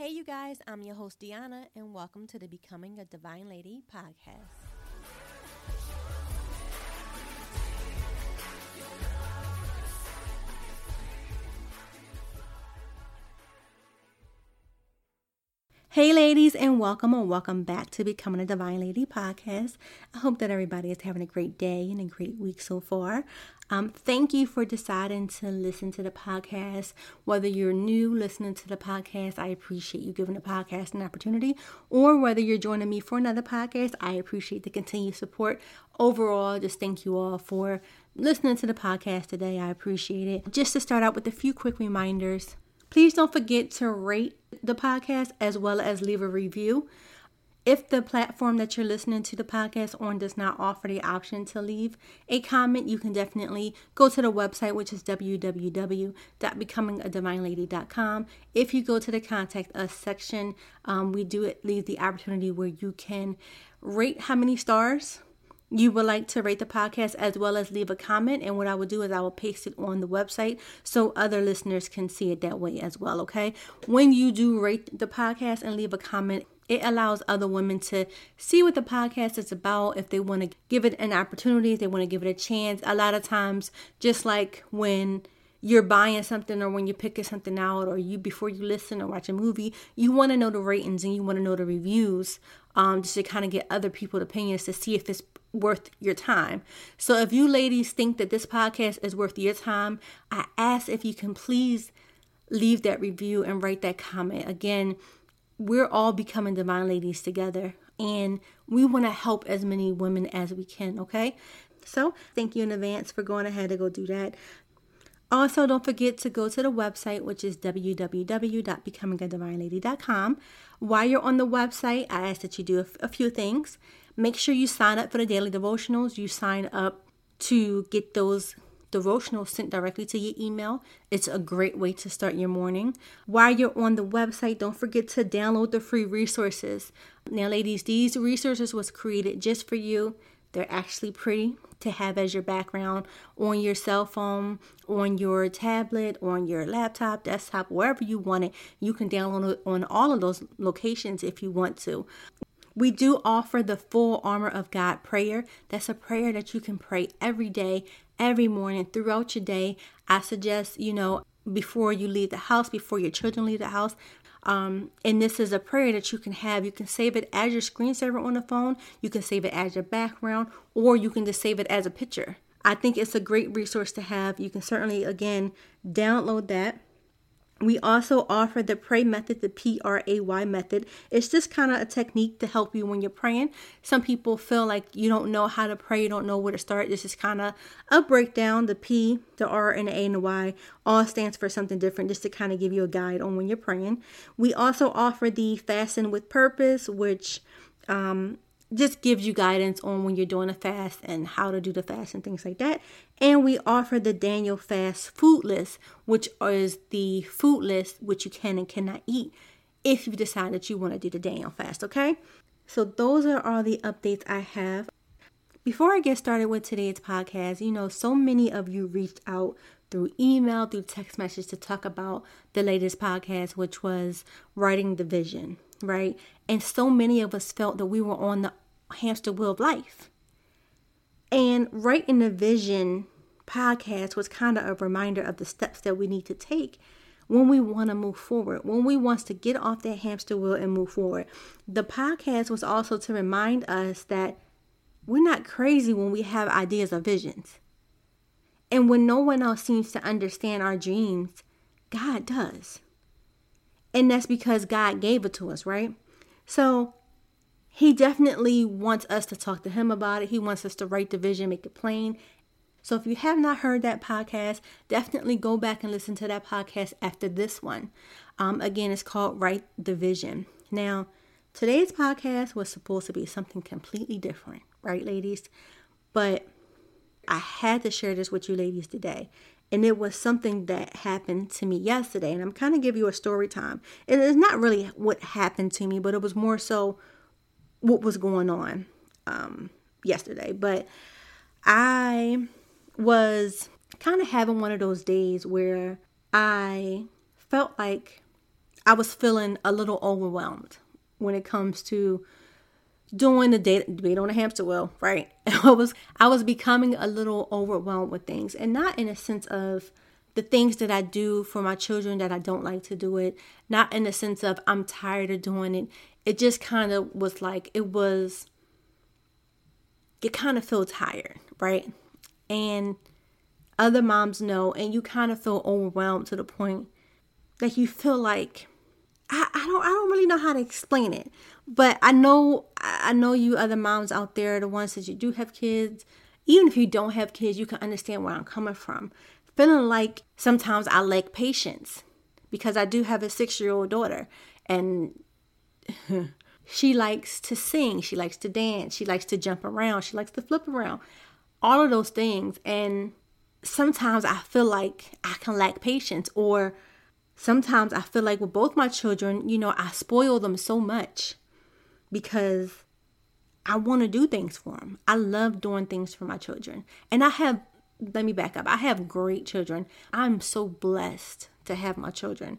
Hey, you guys, I'm your host, Deanna, and welcome to the Becoming a Divine Lady podcast. Hey, ladies, and welcome and welcome back to Becoming a Divine Lady podcast. I hope that everybody is having a great day and a great week so far. Um, thank you for deciding to listen to the podcast. Whether you're new listening to the podcast, I appreciate you giving the podcast an opportunity, or whether you're joining me for another podcast, I appreciate the continued support. Overall, just thank you all for listening to the podcast today. I appreciate it. Just to start out with a few quick reminders. Please don't forget to rate the podcast as well as leave a review. If the platform that you're listening to the podcast on does not offer the option to leave a comment, you can definitely go to the website, which is www.becomingadivinelady.com. If you go to the contact us section, um, we do leave the opportunity where you can rate how many stars you would like to rate the podcast as well as leave a comment. And what I will do is I will paste it on the website so other listeners can see it that way as well. Okay. When you do rate the podcast and leave a comment, it allows other women to see what the podcast is about if they want to give it an opportunity, if they want to give it a chance. A lot of times, just like when you're buying something or when you're picking something out or you before you listen or watch a movie you want to know the ratings and you want to know the reviews um, just to kind of get other people's opinions to see if it's worth your time. So if you ladies think that this podcast is worth your time, I ask if you can please leave that review and write that comment. Again, we're all becoming divine ladies together and we want to help as many women as we can, okay? So, thank you in advance for going ahead to go do that. Also, don't forget to go to the website, which is www.becomingadivinelady.com. While you're on the website, I ask that you do a, few things. Make sure you sign up for the daily devotionals. You sign up to get those devotionals sent directly to your email. It's a great way to start your morning. While you're on the website, don't forget to download the free resources. Now, ladies, these resources was created just for you. They're actually pretty to have as your background on your cell phone, on your tablet, on your laptop, desktop, wherever you want it. You can download it on all of those locations if you want to. We do offer the full armor of God prayer. That's a prayer that you can pray every day, every morning, throughout your day. I suggest, you know, before you leave the house, before your children leave the house, um, and this is a prayer that you can have. You can save it as your screensaver on the phone, you can save it as your background, or you can just save it as a picture. I think it's a great resource to have. You can certainly, again, download that we also offer the pray method, the P R A Y method. It's just kind of a technique to help you when you're praying. Some people feel like you don't know how to pray, you don't know where to start. This is kind of a breakdown. The P, the R, and the A and the Y all stands for something different, just to kind of give you a guide on when you're praying. We also offer the Fasting with Purpose, which um, just gives you guidance on when you're doing a fast and how to do the fast and things like that. And we offer the Daniel Fast food list, which is the food list which you can and cannot eat if you decide that you want to do the Daniel Fast, okay? So those are all the updates I have. Before I get started with today's podcast, you know, so many of you reached out through email, through text message to talk about the latest podcast, which was Writing the Vision, right? And so many of us felt that we were on the hamster wheel of life. And Writing the Vision podcast was kind of a reminder of the steps that we need to take when we want to move forward, when we want to get off that hamster wheel and move forward. The podcast was also to remind us that we're not crazy when we have ideas or visions. And when no one else seems to understand our dreams, God does. And that's because God gave it to us, right? So he definitely wants us to talk to him about it. He wants us to write the vision, make it plain. So if you have not heard that podcast, definitely go back and listen to that podcast after this one. Um, again, it's called Write the Vision. Now, today's podcast was supposed to be something completely different, right, ladies? But I had to share this with you ladies today. And it was something that happened to me yesterday. And I'm kind of give you a story time. And it's not really what happened to me, but it was more so what was going on um, yesterday. But I was kind of having one of those days where I felt like I was feeling a little overwhelmed when it comes to doing the date debate on a hamster wheel, right? I was I was becoming a little overwhelmed with things, and not in a sense of the things that I do for my children that I don't like to do it, not in the sense of I'm tired of doing it. It just kind of was like it was you kind of feel tired, right? And other moms know, and you kind of feel overwhelmed to the point that you feel like I, I don't I don't really know how to explain it. But I know I know you other moms out there, the ones that you do have kids, even if you don't have kids, you can understand where I'm coming from. Feeling like sometimes I lack patience because I do have a six year old daughter and she likes to sing, she likes to dance, she likes to jump around, she likes to flip around, all of those things. And sometimes I feel like I can lack patience, or sometimes I feel like with both my children, you know, I spoil them so much because I want to do things for them. I love doing things for my children. And I have, let me back up, I have great children. I'm so blessed to have my children.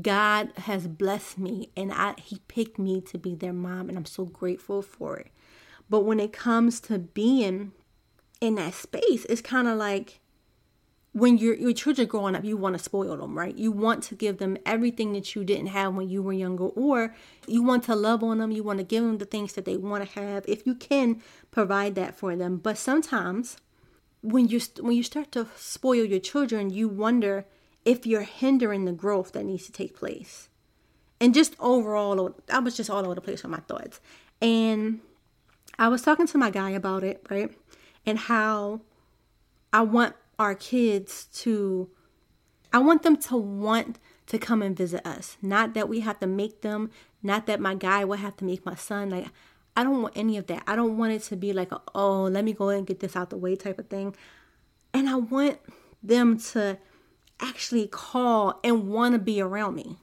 God has blessed me and I he picked me to be their mom and I'm so grateful for it. But when it comes to being in that space, it's kind of like when your your children growing up, you want to spoil them, right? You want to give them everything that you didn't have when you were younger, or you want to love on them. You want to give them the things that they want to have, if you can provide that for them. But sometimes, when you when you start to spoil your children, you wonder if you're hindering the growth that needs to take place. And just overall, I was just all over the place with my thoughts. And I was talking to my guy about it, right? And how I want our kids to I want them to want to come and visit us. Not that we have to make them, not that my guy will have to make my son. Like I don't want any of that. I don't want it to be like, a, oh, let me go and get this out the way type of thing. And I want them to actually call and want to be around me.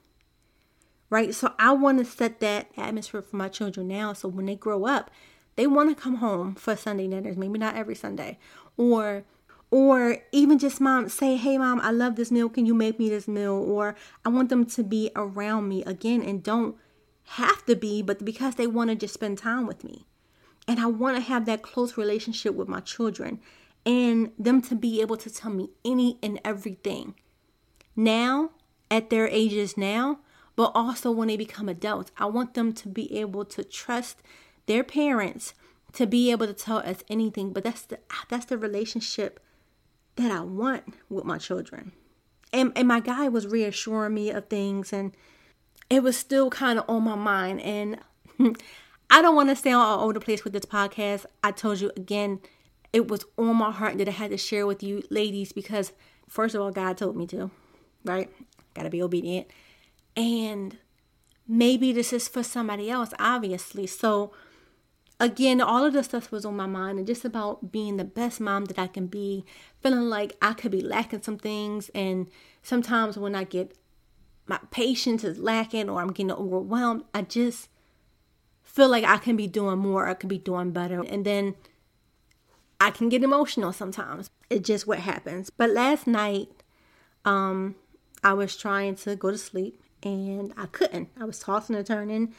Right? So I want to set that atmosphere for my children now. So when they grow up, they want to come home for Sunday dinners, maybe not every Sunday. Or or even just mom say hey mom i love this meal can you make me this meal or i want them to be around me again and don't have to be but because they want to just spend time with me and i want to have that close relationship with my children and them to be able to tell me any and everything now at their ages now but also when they become adults i want them to be able to trust their parents to be able to tell us anything but that's the that's the relationship that I want with my children. And, and my guy was reassuring me of things, and it was still kind of on my mind. And I don't want to stay all over the place with this podcast. I told you again, it was on my heart that I had to share with you, ladies, because first of all, God told me to, right? Gotta be obedient. And maybe this is for somebody else, obviously. So, again, all of this stuff was on my mind and just about being the best mom that I can be, feeling like I could be lacking some things. And sometimes when I get my patience is lacking or I'm getting overwhelmed, I just feel like I can be doing more, I can be doing better. And then I can get emotional sometimes. It's just what happens. But last night, um, I was trying to go to sleep and I couldn't. I was tossing and turning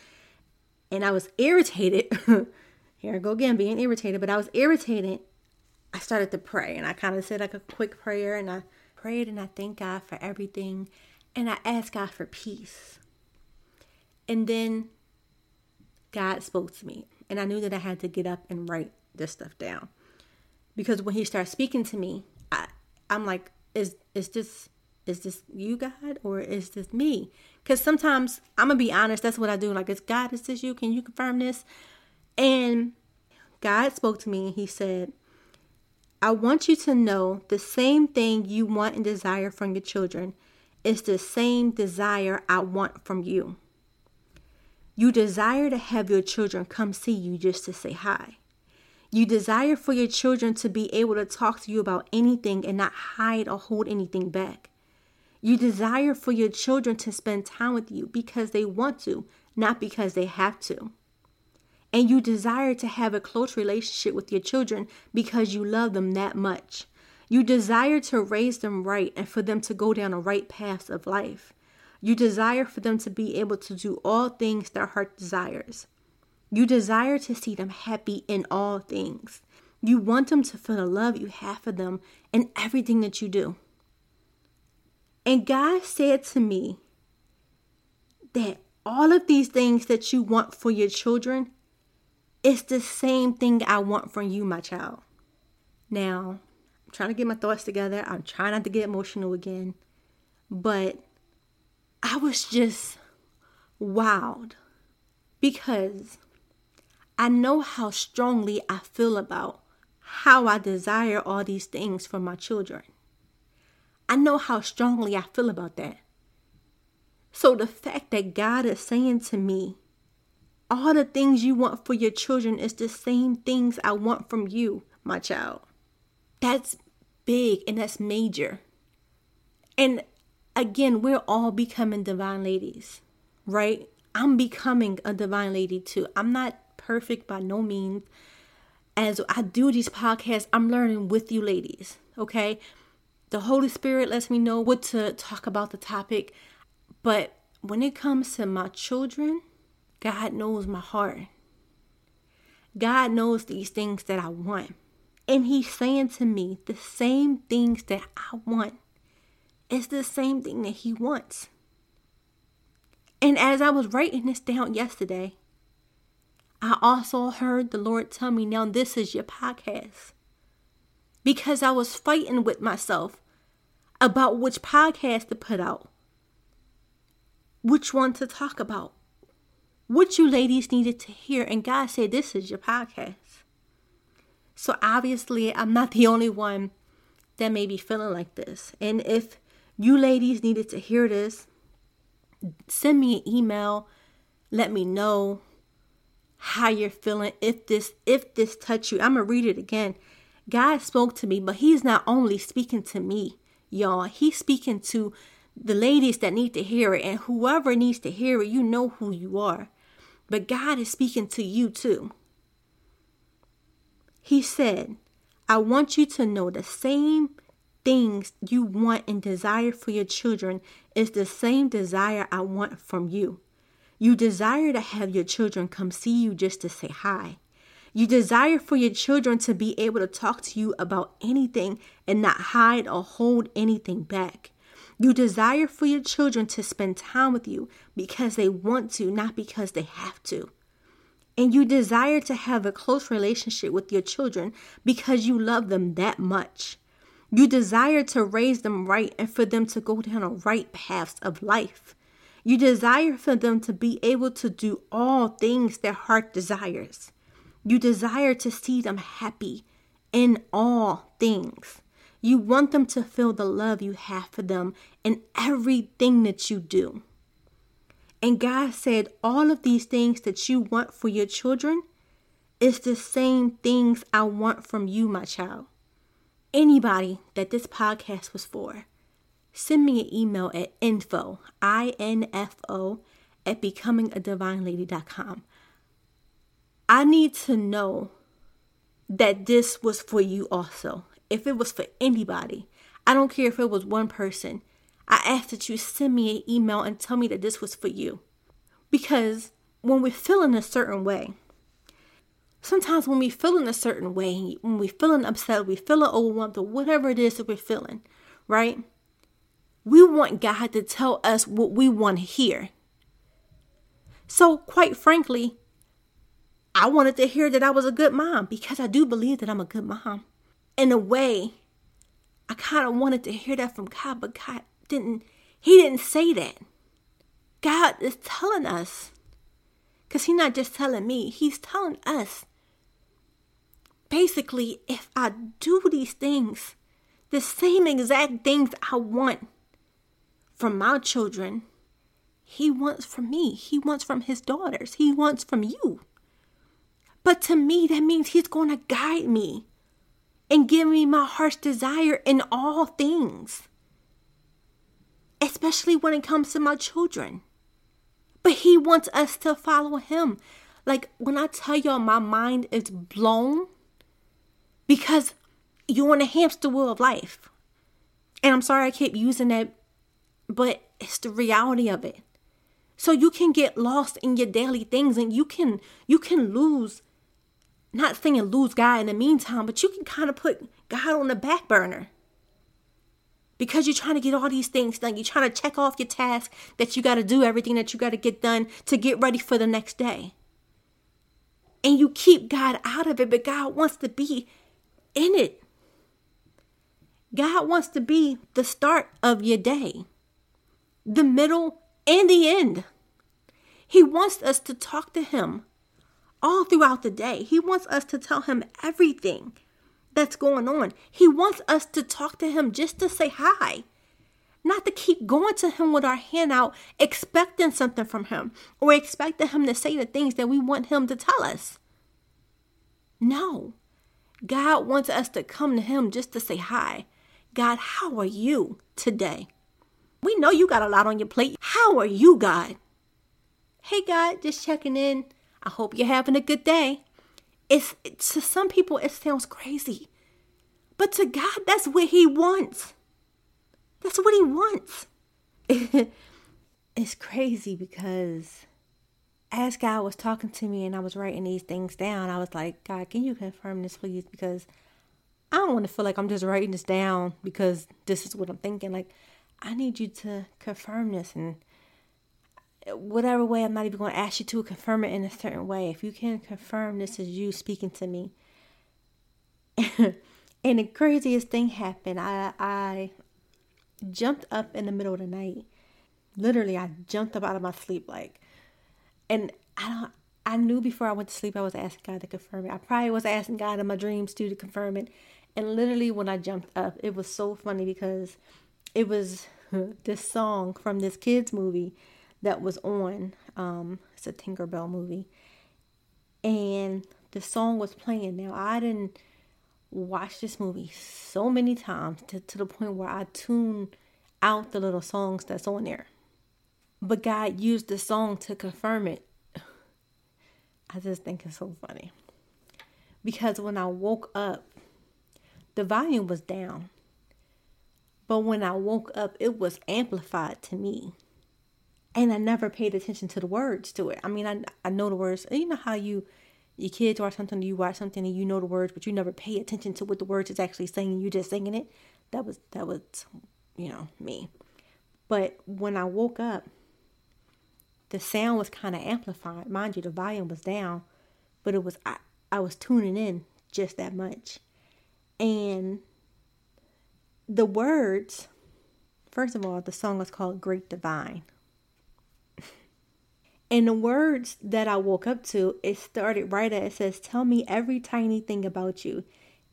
and I was irritated here I go again, being irritated, but I was irritated. I started to pray and I kind of said like a quick prayer and I prayed and I thank God for everything and I asked God for peace. And then God spoke to me and I knew that I had to get up and write this stuff down. Because when he started speaking to me, I, I'm like, is is this is this you God or is this me? Because sometimes I'm gonna be honest, that's what I do. Like, is God, is this you? Can you confirm this? And God spoke to me and He said, I want you to know the same thing you want and desire from your children is the same desire I want from you. You desire to have your children come see you just to say hi. You desire for your children to be able to talk to you about anything and not hide or hold anything back. You desire for your children to spend time with you because they want to, not because they have to and you desire to have a close relationship with your children because you love them that much. You desire to raise them right and for them to go down the right paths of life. You desire for them to be able to do all things their heart desires. You desire to see them happy in all things. You want them to feel the love you have for them in everything that you do. And God said to me that all of these things that you want for your children is the same thing I want from you, my child. Now, Trying to get my thoughts together. I'm trying not to get emotional again. But I was just wowed because I know how strongly I feel about how I desire all these things for my children. I know how strongly I feel about that. So the fact that God is saying to me, all the things you want for your children is the same things I want from you, my child. That's big and that's major. And again, we're all becoming divine ladies, right? I'm becoming a divine lady too. I'm not perfect by no means. As I do these podcasts, I'm learning with you ladies, okay? The Holy Spirit lets me know what to talk about the topic. But when it comes to my children, God knows my heart. God knows these things that I want. And He's saying to me the same things that I want. It's the same thing that He wants. And as I was writing this down yesterday, I also heard the Lord tell me, now this is your podcast. Because I was fighting with myself about which podcast to put out, which one to talk about, what you ladies needed to hear. And God said, This is your podcast. So obviously, I'm not the only one that may be feeling like this. And if you ladies needed to hear this, send me an email. Let me know how you're feeling. If this if this touched you, I'm gonna read it again. God spoke to me, but He's not only speaking to me, y'all. He's speaking to the ladies that need to hear it, and whoever needs to hear it, you know who you are. But God is speaking to you too. He said, I want you to know the same things you want and desire for your children is the same desire I want from you. You desire to have your children come see you just to say hi. You desire for your children to be able to talk to you about anything and not hide or hold anything back. You desire for your children to spend time with you because they want to, not because they have to and you desire to have a close relationship with your children because you love them that much. You desire to raise them right and for them to go down the right paths of life. You desire for them to be able to do all things their heart desires. You desire to see them happy in all things. You want them to feel the love you have for them in everything that you do. And God said, All of these things that you want for your children is the same things I want from you, my child. Anybody that this podcast was for, send me an email at info, I-N-F-O, at becomingadivine.lady.com. I need to know that this was for you also. If it was for anybody, I don't care if it was one person. I ask that you send me an email and tell me that this was for you. Because when we're feeling a certain way, sometimes when we feel in a certain way, when we're feeling upset, we feel overwhelmed, or whatever it is that we're feeling, right? We want God to tell us what we want to hear. So, quite frankly, I wanted to hear that I was a good mom because I do believe that I'm a good mom. In a way, I kind of wanted to hear that from God, but God didn't he didn't say that. God is telling us. Cuz he's not just telling me, he's telling us. Basically, if I do these things, the same exact things I want from my children, he wants from me. He wants from his daughters. He wants from you. But to me, that means he's going to guide me and give me my heart's desire in all things especially when it comes to my children. But He wants us to follow Him. Like when I tell y'all, my mind is blown because you're in a hamster wheel of life. And I'm sorry I keep using that, but it's the reality of it. So you can get lost in your daily things and you can you can lose not saying lose God in the meantime, but you can kind of put God on the back burner. Because you're trying to get all these things done. You're trying to check off your task that you got to do, everything that you got to get done to get ready for the next day. And you keep God out of it, but God wants to be in it. God wants to be the start of your day, the middle, and the end. He wants us to talk to Him all throughout the day. He wants us to tell Him everything that's going on. He wants us to talk to Him just to say hi, not to keep going to Him with our hand out, expecting something from Him or expecting Him to say the things that we want Him to tell us. No. God wants us to come to Him just to say hi. God, how are you today? We know you got a lot on your plate. How are you, God? Hey, God, just checking in. I hope you're having a good day. It's, to some people it sounds crazy. But to God, that's what He wants. That's what He wants. it's crazy because as God was talking to me and I was writing these things down, I was like, God, can you confirm this, please? Because I don't want to feel like I'm just writing this down because this is what I'm thinking. Like, I need you to confirm this and whatever way, I'm not even going to ask you to confirm it in a certain way. If you can confirm this is you speaking to me. and the craziest thing happened. I I jumped up in the middle of the night. Literally, I jumped up out of my sleep like, and I don't. I knew before I went to sleep I was asking God to confirm it. I probably was asking God in my dreams too to confirm it. And literally, when I jumped up, it was so funny because it was this song from this kids movie that was on. Um, it's a Tinkerbell movie, and the song was playing. Now I didn't watch this movie so many times to, to the point where I tune out the little songs that's on there. But God used the song to confirm it. I just think it's so funny. Because when I woke up, the volume was down. But when I woke up, it was amplified to me and I never paid attention to the words to it. I mean, I I know the words. You know how you your kids watch something, you watch something, and you know the words, but you never pay attention to what the words is actually saying. You just singing it. That was that was you know me. But when I woke up, the sound was kind of amplified. Mind you, the volume was down, but it was I I was tuning in just that much, and the words. First of all, the song was called "Great Divine." And the words that I woke up to, it started right at it says, Tell me every tiny thing about you.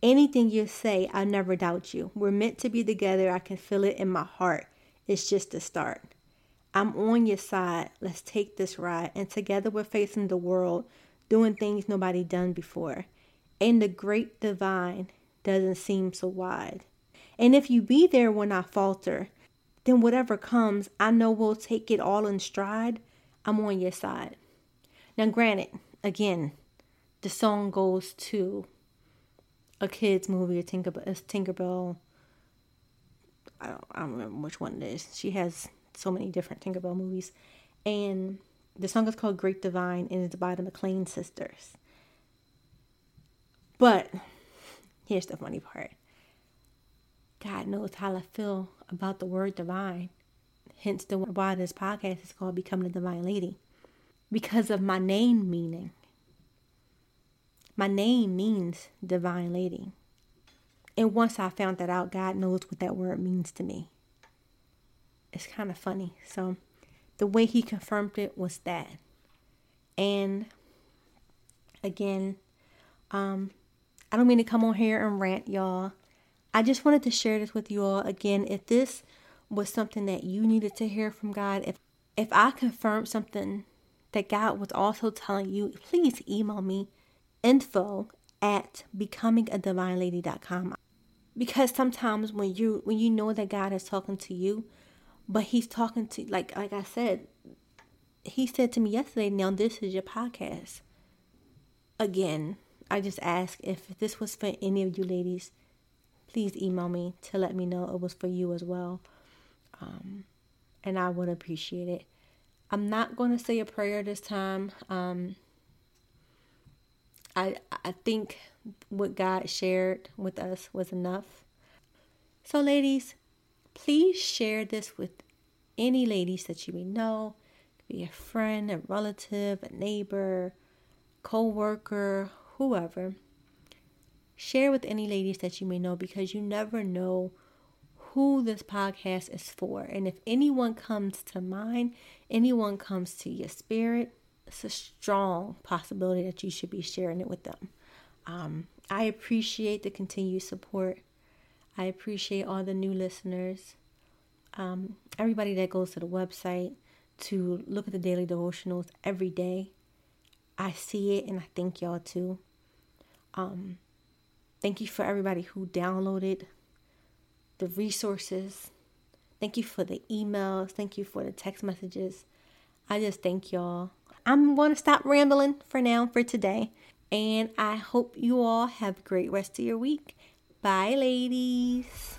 Anything you say, I never doubt you. We're meant to be together. I can feel it in my heart. It's just a start. I'm on your side. Let's take this ride. And together we're facing the world, doing things nobody done before. And the great divine doesn't seem so wide. And if you be there when I falter, then whatever comes, I know we'll take it all in stride I'm on your side. Now, granted, again, the song goes to a kid's movie, a Tinkerbell. A Tinkerbell I, don't, I don't remember which one it is. She has so many different Tinkerbell movies. And the song is called Great Divine and it's by the McClain sisters. But here's the funny part God knows how I feel about the word divine. Hence the why this podcast is called Becoming a Divine Lady. Because of my name meaning. My name means divine lady. And once I found that out, God knows what that word means to me. It's kind of funny. So the way he confirmed it was that. And again, um, I don't mean to come on here and rant, y'all. I just wanted to share this with you all. Again, if this was something that you needed to hear from God, if if I confirmed something that God was also telling you, please email me info at becomingadivine.lady.com. Because sometimes when you when you know that God is talking to you, but he's talking to like like I said, he said to me yesterday, now this is your podcast. Again, I just ask if this was for any of you ladies, please email me to let me know it was for you as well. Um, and I would appreciate it. I'm not going to say a prayer this time. Um, I I think what God shared with us was enough. So, ladies, please share this with any ladies that you may know. It could be a friend, a relative, a neighbor, co-worker, whoever. Share with any ladies that you may know because you never know who this podcast is for. And if anyone comes to mind, anyone comes to your spirit, it's a strong possibility that you should be sharing it with them. Um, I appreciate the continued support. I appreciate all the new listeners. Um, everybody that goes to the website to look at the daily devotionals every day. I see it and I thank y'all too. Um, thank you for everybody who downloaded the resources. Thank you for the emails. Thank you for the text messages. I just thank y'all. I'm going to stop rambling for now for today. And I hope you all have a great rest of your week. Bye, ladies.